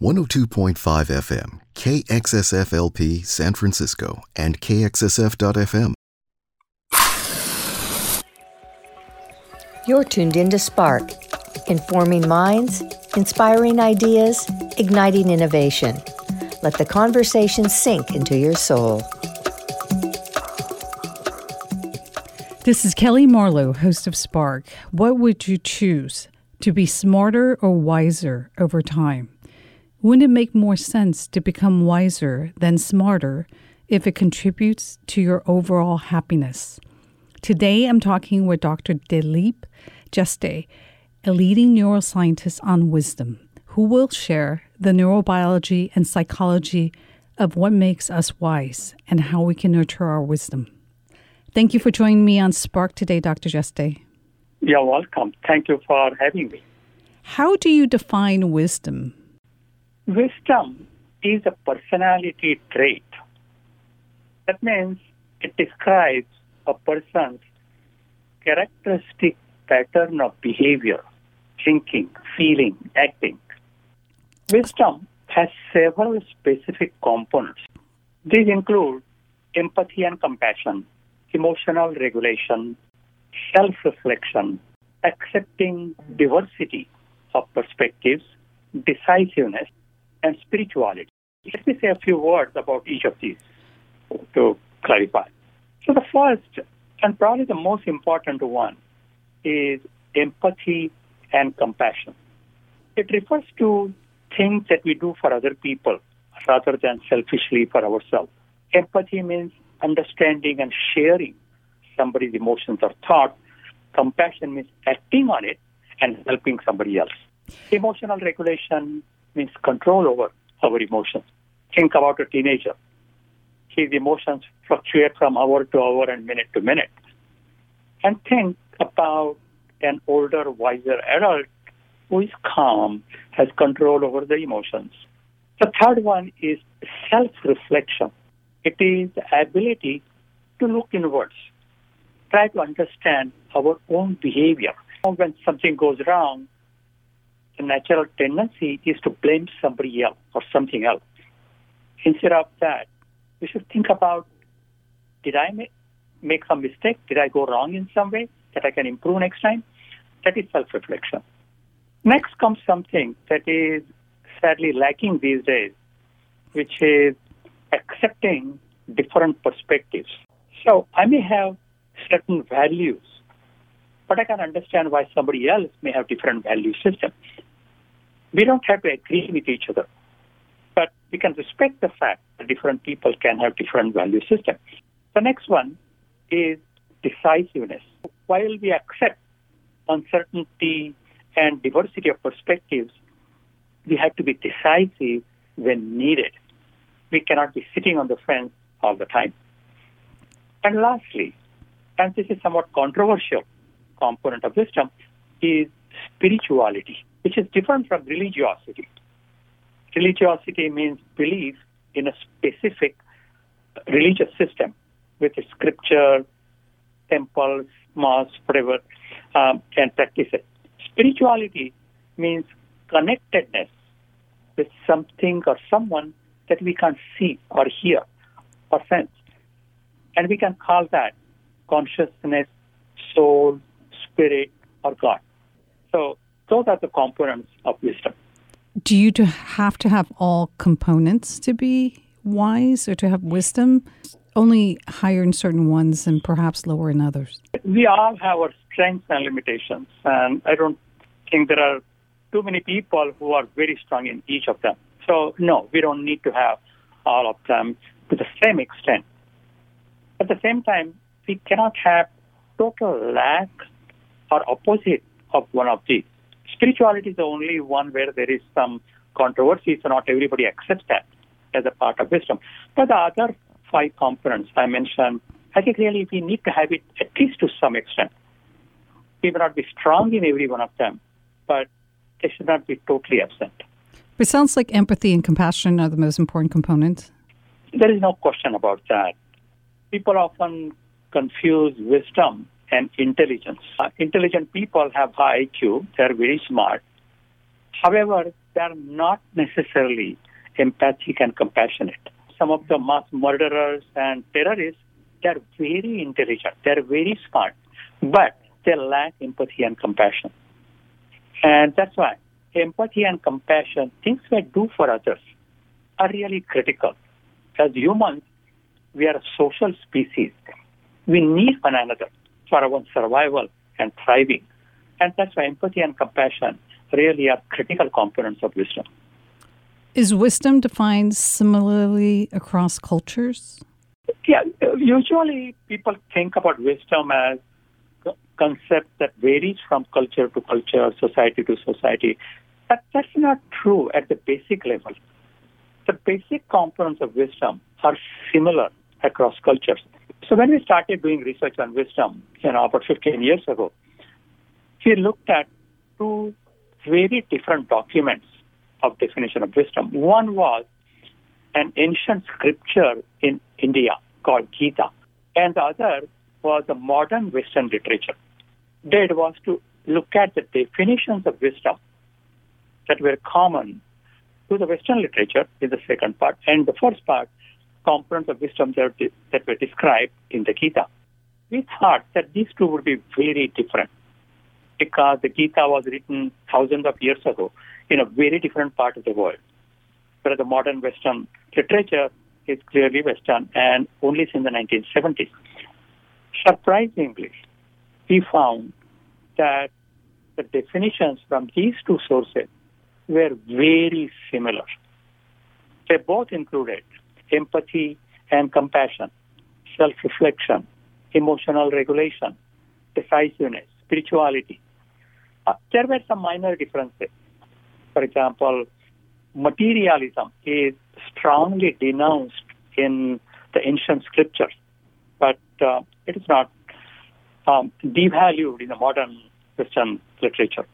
102.5 FM, KXSFLP San Francisco, and KXSF.FM. You're tuned in to Spark, informing minds, inspiring ideas, igniting innovation. Let the conversation sink into your soul. This is Kelly Marlowe, host of Spark. What would you choose? To be smarter or wiser over time? Wouldn't it make more sense to become wiser than smarter if it contributes to your overall happiness? Today, I'm talking with Dr. Dilip Jeste, a leading neuroscientist on wisdom, who will share the neurobiology and psychology of what makes us wise and how we can nurture our wisdom. Thank you for joining me on Spark today, Dr. Jeste. You're welcome. Thank you for having me. How do you define wisdom? Wisdom is a personality trait. That means it describes a person's characteristic pattern of behavior, thinking, feeling, acting. Wisdom has several specific components. These include empathy and compassion, emotional regulation, self reflection, accepting diversity of perspectives, decisiveness, and spirituality. Let me say a few words about each of these to clarify. So, the first and probably the most important one is empathy and compassion. It refers to things that we do for other people rather than selfishly for ourselves. Empathy means understanding and sharing somebody's emotions or thoughts. Compassion means acting on it and helping somebody else. Emotional regulation means control over our emotions. Think about a teenager. His emotions fluctuate from hour to hour and minute to minute. And think about an older, wiser adult who is calm, has control over the emotions. The third one is self reflection. It is the ability to look inwards, try to understand our own behavior. When something goes wrong, natural tendency is to blame somebody else or something else. Instead of that, we should think about did I make, some mistake? Did I go wrong in some way that I can improve next time? That is self reflection. Next comes something that is sadly lacking these days, which is accepting different perspectives. So I may have certain values, but I can understand why somebody else may have different value system. We don't have to agree with each other, but we can respect the fact that different people can have different value systems. The next one is decisiveness. While we accept uncertainty and diversity of perspectives, we have to be decisive when needed. We cannot be sitting on the fence all the time. And lastly, and this is somewhat controversial component of wisdom, is spirituality, which is different from religiosity. Religiosity means belief in a specific religious system with scripture, temples, mosques, whatever, um, and practice it. Spirituality means connectedness with something or someone that we can't see or hear or sense. And we can call that consciousness, soul, spirit, or God. So those are the components of wisdom. Do you have to have all components to be wise or to have wisdom? Only higher in certain ones and perhaps lower in others. We all have our strengths and limitations, and I don't think there are too many people who are very strong in each of them. So, no, we don't need to have all of them to the same extent. At the same time, we cannot have total lack or opposite of one of these. Spirituality is the only one where there is some controversy, so not everybody accepts that as a part of wisdom. But the other five components I mentioned, I think really we need to have it at least to some extent. We may not be strong in every one of them, but they should not be totally absent. It sounds like empathy and compassion are the most important components. There is no question about that. People often confuse wisdom and intelligence. Uh, intelligent people have high IQ, they're very smart. However, they are not necessarily empathic and compassionate. Some of the mass murderers and terrorists, they're very intelligent, they're very smart, but they lack empathy and compassion. And that's why empathy and compassion, things we do for others, are really critical. As humans, we are a social species. We need one another for our survival and thriving. And that's why empathy and compassion really are critical components of wisdom. Is wisdom defined similarly across cultures? Yeah, usually people think about wisdom as a concept that varies from culture to culture, or society to society. But that's not true at the basic level. The basic components of wisdom are similar across cultures. So when we started doing research on wisdom, you know, about 15 years ago, we looked at two very different documents of definition of wisdom. One was an ancient scripture in India called Gita, and the other was a modern Western literature. That was to look at the definitions of wisdom that were common to the Western literature in the second part, and the first part, components of wisdom that, that were described in the Gita. We thought that these two would be very different because the Gita was written thousands of years ago in a very different part of the world. Whereas the modern Western literature is clearly Western and only since the 1970s. Surprisingly, we found that the definitions from these two sources were very similar. They both included empathy and compassion, self reflection, emotional regulation, decisiveness, spirituality. Uh, there were some minor differences. For example, materialism is strongly denounced in the ancient scriptures, but uh, it is not um, devalued in the modern Christian literature.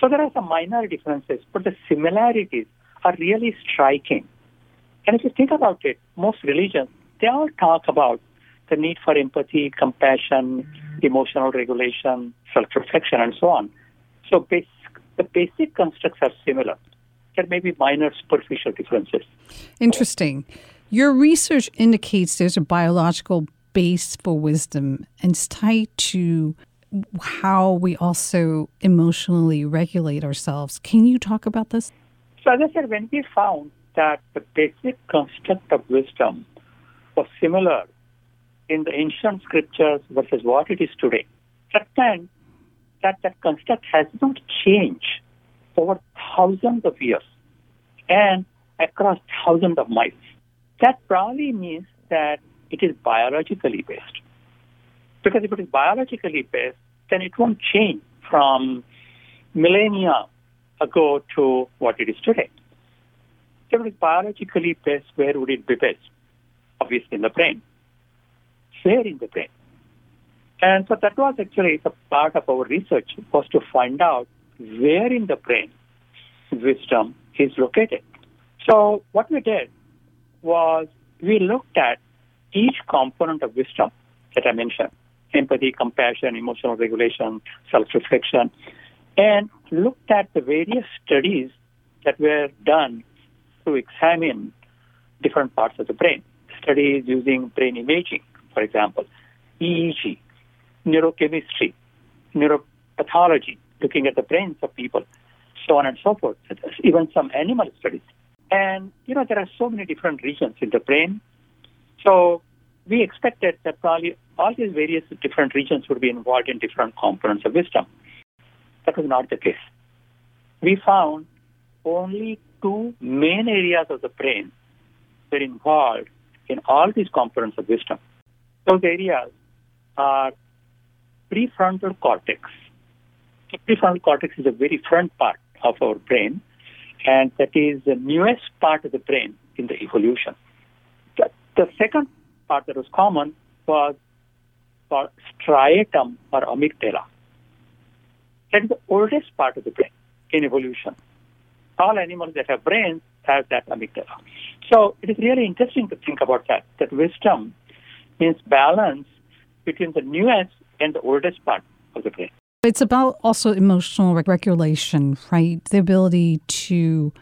So there are some minor differences, but the similarities are really striking. And if you think about it, most religions, they all talk about the need for empathy, compassion, emotional regulation, self-reflection, and so on. So basic, the basic constructs are similar. There may be minor superficial differences. Interesting. Your research indicates there's a biological base for wisdom and it's tied to how we also emotionally regulate ourselves. Can you talk about this? So, as I said, when we found that the basic construct of wisdom was similar in the ancient scriptures versus what it is today, meant that that construct has not changed over thousands of years and across thousands of miles. That probably means that it is biologically based. Because if it is biologically based, then it won't change from millennia ago to what it is today. Is biologically best, where would it be best? Obviously in the brain. Where in the brain? And so that was actually the part of our research was to find out where in the brain wisdom is located. So what we did was we looked at each component of wisdom that I mentioned empathy, compassion, emotional regulation, self reflection and looked at the various studies that were done to examine different parts of the brain. Studies using brain imaging, for example, EEG, neurochemistry, neuropathology, looking at the brains of people, so on and so forth, even some animal studies. And, you know, there are so many different regions in the brain. So we expected that probably all these various different regions would be involved in different components of wisdom. That was not the case. We found only two main areas of the brain that are involved in all these components of wisdom. Those areas are prefrontal cortex. The prefrontal cortex is a very front part of our brain, and that is the newest part of the brain in the evolution. The, the second part that was common was striatum or amygdala. That is the oldest part of the brain in evolution. All animals that have brains have that amygdala. So it is really interesting to think about that, that wisdom means balance between the newest and the oldest part of the brain. It's about also emotional regulation, right? The ability to,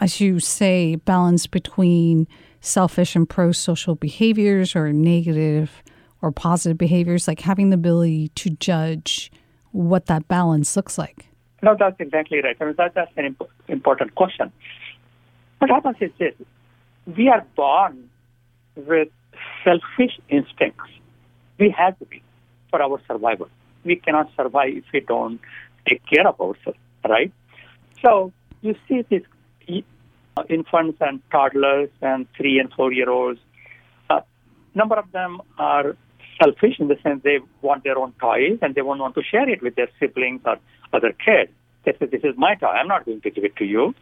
as you say, balance between selfish and pro social behaviors or negative or positive behaviors, like having the ability to judge what that balance looks like. No, that's exactly right. I mean, that, that's an imp- important question. What happens is this we are born with selfish instincts. We have to be for our survival. We cannot survive if we don't take care of ourselves, right? So you see these infants and toddlers and three and four year olds. Uh, number of them are selfish in the sense they want their own toys and they won't want to share it with their siblings or other kids. They say, This is my toy, I'm not going to give it to you.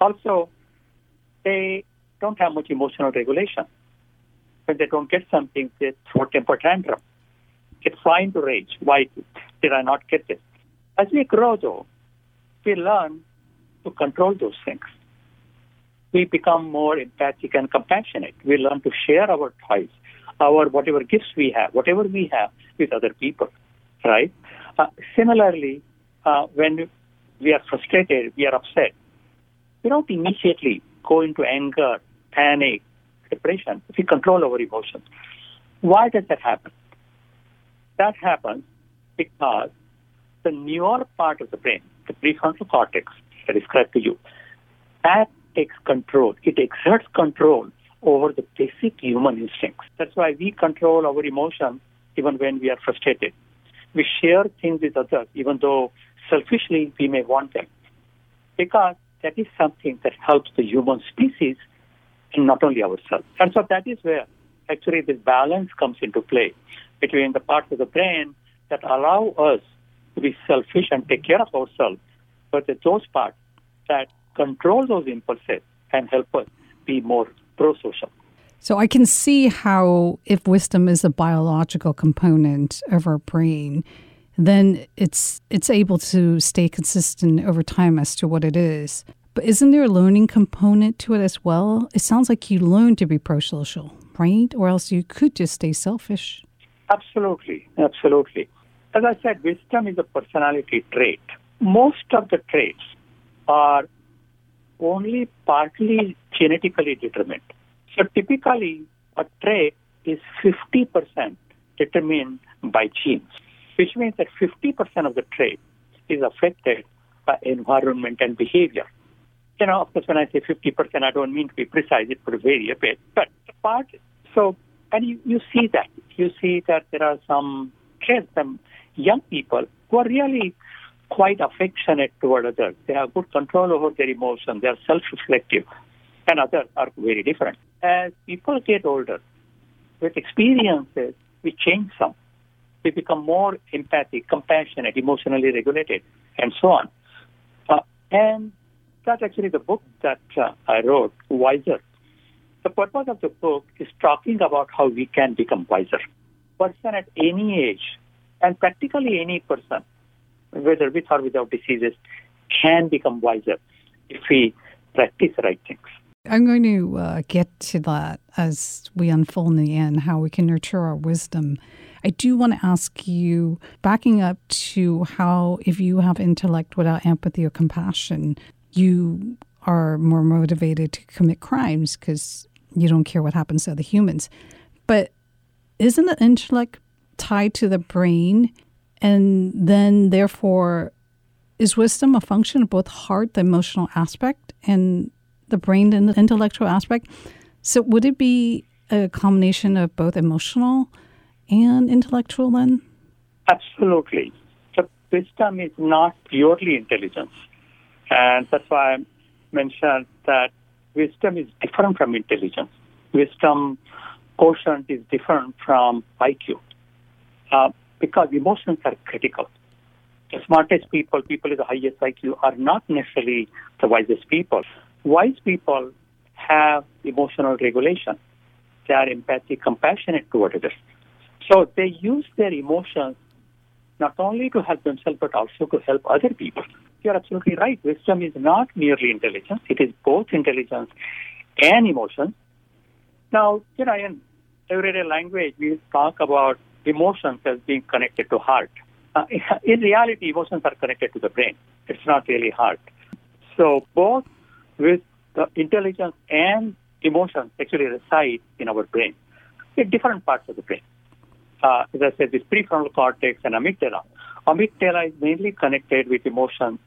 Also, they don't have much emotional regulation. When they don't get something, they throw temper tantrum. It's fine to rage. Why did I not get this? As we grow, though, we learn to control those things. We become more empathic and compassionate. We learn to share our toys our whatever gifts we have, whatever we have with other people, right? Uh, similarly, uh, when we are frustrated, we are upset, we don't immediately go into anger, panic, depression. We control our emotions. Why does that happen? That happens because the newer part of the brain, the prefrontal cortex, I described to you, that takes control. It exerts control over the basic human instincts. That's why we control our emotions even when we are frustrated. We share things with others even though selfishly we may want them. Because that is something that helps the human species and not only ourselves. And so that is where actually this balance comes into play between the parts of the brain that allow us to be selfish and take care of ourselves, but those parts that control those impulses and help us be more pro-social. So I can see how if wisdom is a biological component of our brain, then it's it's able to stay consistent over time as to what it is. But isn't there a learning component to it as well? It sounds like you learn to be pro-social, right? Or else you could just stay selfish. Absolutely, absolutely. As I said, wisdom is a personality trait. Most of the traits are only partly genetically determined. So typically, a trait is 50% determined by genes, which means that 50% of the trait is affected by environment and behavior. You know, of course, when I say 50%, I don't mean to be precise, it could vary a bit, but part, so, and you, you see that. You see that there are some kids, some young people who are really quite affectionate toward others. They have good control over their emotions. They are self-reflective, and others are very different. As people get older, with experiences, we change some. We become more empathic, compassionate, emotionally regulated, and so on. Uh, and that's actually the book that uh, I wrote, Wiser. The purpose of the book is talking about how we can become wiser. Person at any age, and practically any person, whether with or without diseases, can become wiser if we practice the right things. I'm going to uh, get to that as we unfold in the end, how we can nurture our wisdom. I do want to ask you, backing up to how, if you have intellect without empathy or compassion, you are more motivated to commit crimes because you don't care what happens to other humans. But isn't the intellect tied to the brain and then, therefore, is wisdom a function of both heart, the emotional aspect, and the brain, and the intellectual aspect? So, would it be a combination of both emotional and intellectual then? Absolutely. So, wisdom is not purely intelligence. And that's why I mentioned that wisdom is different from intelligence. Wisdom quotient is different from IQ. Uh, because emotions are critical. The smartest people, people with the highest IQ, are not necessarily the wisest people. Wise people have emotional regulation. They are empathic, compassionate toward others. So they use their emotions not only to help themselves, but also to help other people. You're absolutely right. Wisdom is not merely intelligence. It is both intelligence and emotion. Now, you know, in everyday language, we talk about emotions as being connected to heart. Uh, in reality, emotions are connected to the brain. It's not really heart. So both with the intelligence and emotions actually reside in our brain, in different parts of the brain. Uh, as I said, this prefrontal cortex and amygdala. Amygdala is mainly connected with emotions,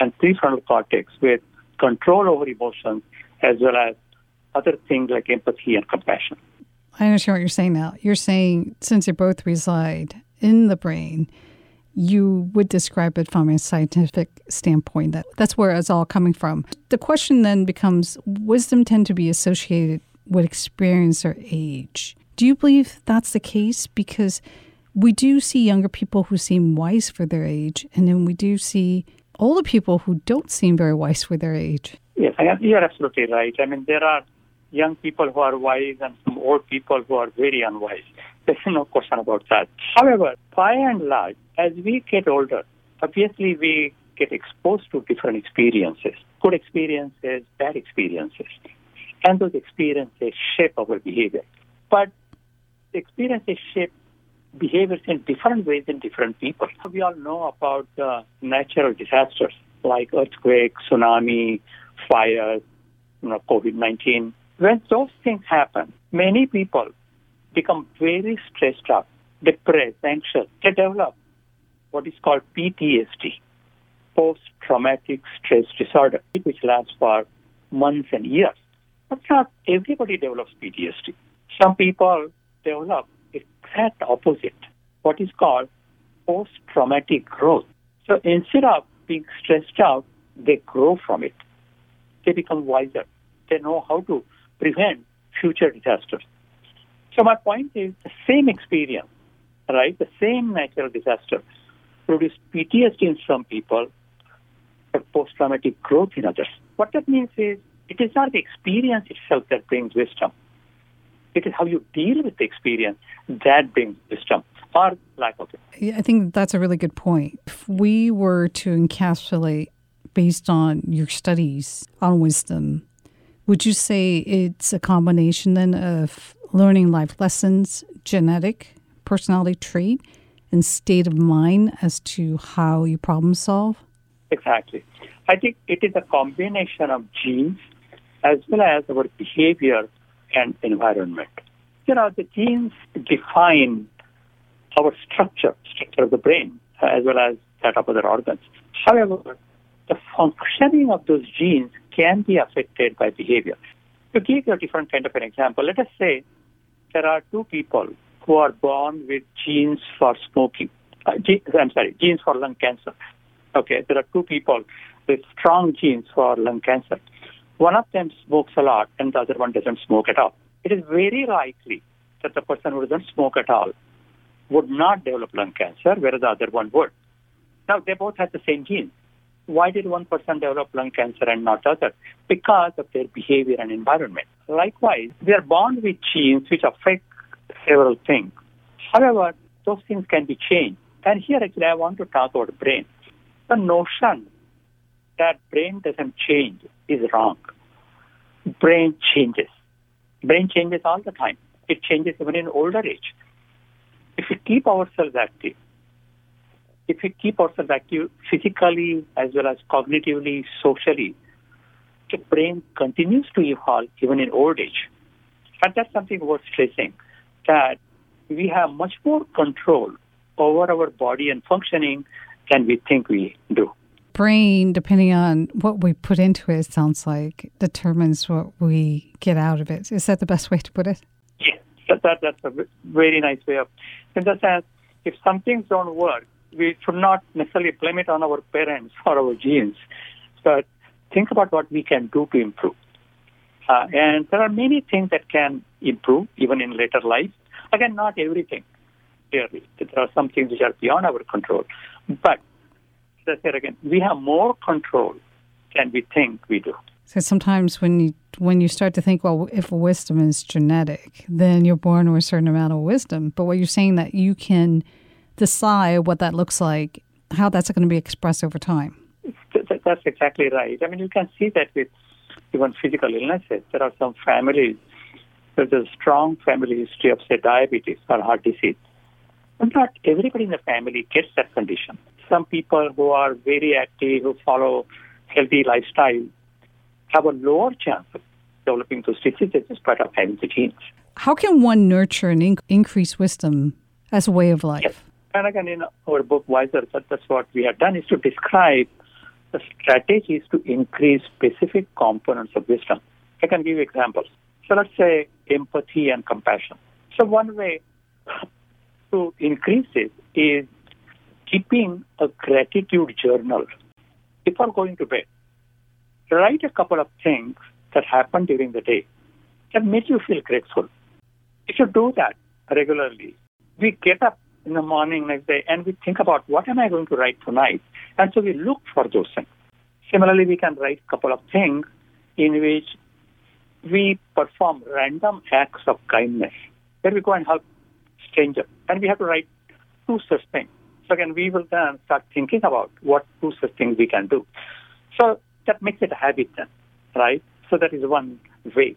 and prefrontal cortex with control over emotions, as well as other things like empathy and compassion. I understand what you're saying now. You're saying since they both reside in the brain, you would describe it from a scientific standpoint that that's where it's all coming from. The question then becomes wisdom tend to be associated with experience or age. Do you believe that's the case? Because we do see younger people who seem wise for their age, and then we do see older people who don't seem very wise for their age. Yes, you're absolutely right. I mean, there are young people who are wise and some old people who are very unwise. There's no question about that. However, by and large, as we get older, obviously we get exposed to different experiences, good experiences, bad experiences. And those experiences shape our behavior. But experiences shape behaviors in different ways in different people. We all know about uh, natural disasters like earthquake, tsunami, fires, you know, COVID-19. When those things happen, many people become very stressed out, depressed, anxious. They develop what is called PTSD, post-traumatic stress disorder, which lasts for months and years. But not everybody develops PTSD. Some people develop exact opposite, what is called post-traumatic growth. So instead of being stressed out, they grow from it. They become wiser. They know how to prevent future disasters. So my point is the same experience, right? The same natural disaster produce PTSD in some people, but post-traumatic growth in others. What that means is it is not the experience itself that brings wisdom. It is how you deal with the experience that brings wisdom or lack of it. Yeah, I think that's a really good point. If we were to encapsulate based on your studies on wisdom, would you say it's a combination then of learning life lessons, genetic, personality trait, and state of mind as to how you problem solve? Exactly. I think it is a combination of genes as well as our behavior and environment. You know, the genes define our structure, structure of the brain, as well as that of other organs. However, the functioning of those genes can be affected by behavior. To give you a different kind of an example, let us say there are two people who are born with genes for smoking. Uh, I'm sorry, genes for lung cancer. Okay, there are two people with strong genes for lung cancer. One of them smokes a lot and the other one doesn't smoke at all. It is very likely that the person who doesn't smoke at all would not develop lung cancer, whereas the other one would. Now, they both have the same genes. Why did one person develop lung cancer and not the other? Because of their behavior and environment. Likewise, they are born with genes which affect several things. However, those things can be changed. And here actually I want to talk about brain. The notion that brain doesn't change is wrong. Brain changes. Brain changes all the time. It changes even in older age. If we keep ourselves active, if we keep ourselves active physically as well as cognitively, socially, the brain continues to evolve even in old age. And that's something worth stressing that we have much more control over our body and functioning than we think we do brain, depending on what we put into it, sounds like determines what we get out of it. Is that the best way to put it? Yes, that, that, that's a very nice way of. In the sense, if some things don't work, we should not necessarily blame it on our parents or our genes, but think about what we can do to improve. Uh, and there are many things that can improve even in later life. Again, not everything, clearly. There are some things which are beyond our control. But I said again, we have more control than we think we do. So sometimes when you when you start to think, well, if wisdom is genetic, then you're born with a certain amount of wisdom. But what you're saying that you can decide what that looks like, how that's going to be expressed over time. That's exactly right. I mean, you can see that with even physical illnesses. There are some families there's a strong family history of, say, diabetes or heart disease. But not everybody in the family gets that condition. Some people who are very active, who follow healthy lifestyle, have a lower chance of developing those diseases despite of having the genes. How can one nurture and in- increase wisdom as a way of life? Yes. And again, in our book, Wiser, that's what we have done is to describe the strategies to increase specific components of wisdom. I can give you examples. So let's say empathy and compassion. So one way to increase it is keeping a gratitude journal. Before going to bed, write a couple of things that happened during the day that made you feel grateful. If you do that regularly, we get up in the morning next day and we think about what am I going to write tonight? And so we look for those things. Similarly, we can write a couple of things in which we perform random acts of kindness. Where we go and help strangers. And we have to write two such things. So again, we will then start thinking about what two such things we can do. So that makes it a habit then, right? So that is one way.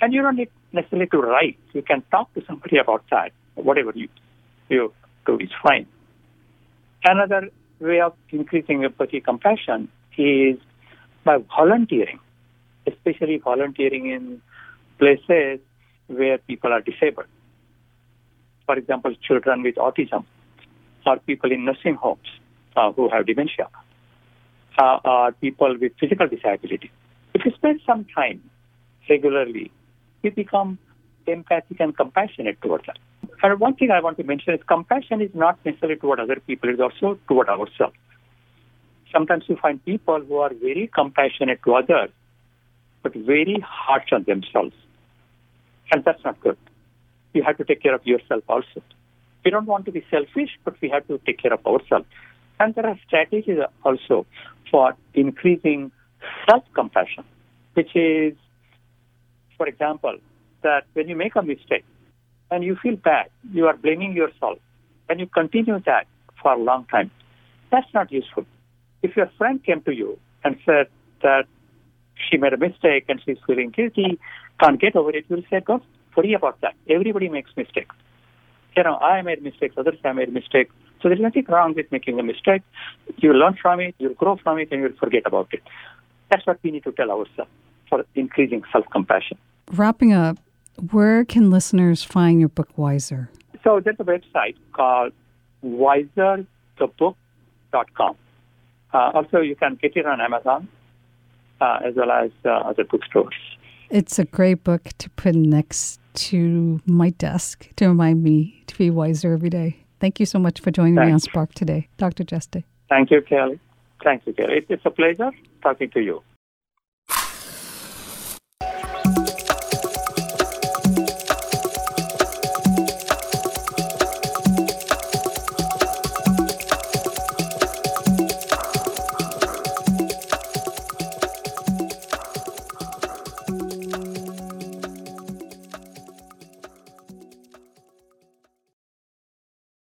And you don't need necessarily to write. You can talk to somebody about that. Whatever you, you do is fine. Another way of increasing empathy compassion is by volunteering, especially volunteering in places where people are disabled. For example, children with autism or people in nursing homes uh, who have dementia uh, or people with physical disability. If you spend some time regularly, you become empathic and compassionate towards them. And one thing I want to mention is compassion is not necessarily toward other people, it's also toward ourselves. Sometimes you find people who are very compassionate to others, but very harsh on themselves. And that's not good. You have to take care of yourself also. We don't want to be selfish, but we have to take care of ourselves. And there are strategies also for increasing self compassion, which is, for example, that when you make a mistake and you feel bad, you are blaming yourself, and you continue that for a long time, that's not useful. If your friend came to you and said that she made a mistake and she's feeling guilty, can't get over it, you'll say, don't worry about that. Everybody makes mistakes. You know, I made mistakes, others have made mistakes. So there's nothing wrong with making a mistake. You learn from it, you'll grow from it, and you'll forget about it. That's what we need to tell ourselves for increasing self compassion. Wrapping up, where can listeners find your book Wiser? So there's a website called wiserthebook.com. Uh, also, you can get it on Amazon uh, as well as uh, other bookstores. It's a great book to put next to my desk to remind me to be wiser every day. Thank you so much for joining Thanks. me on Spark today, Dr. Jeste. Thank you, Kelly. Thank you, Kelly. It's a pleasure talking to you.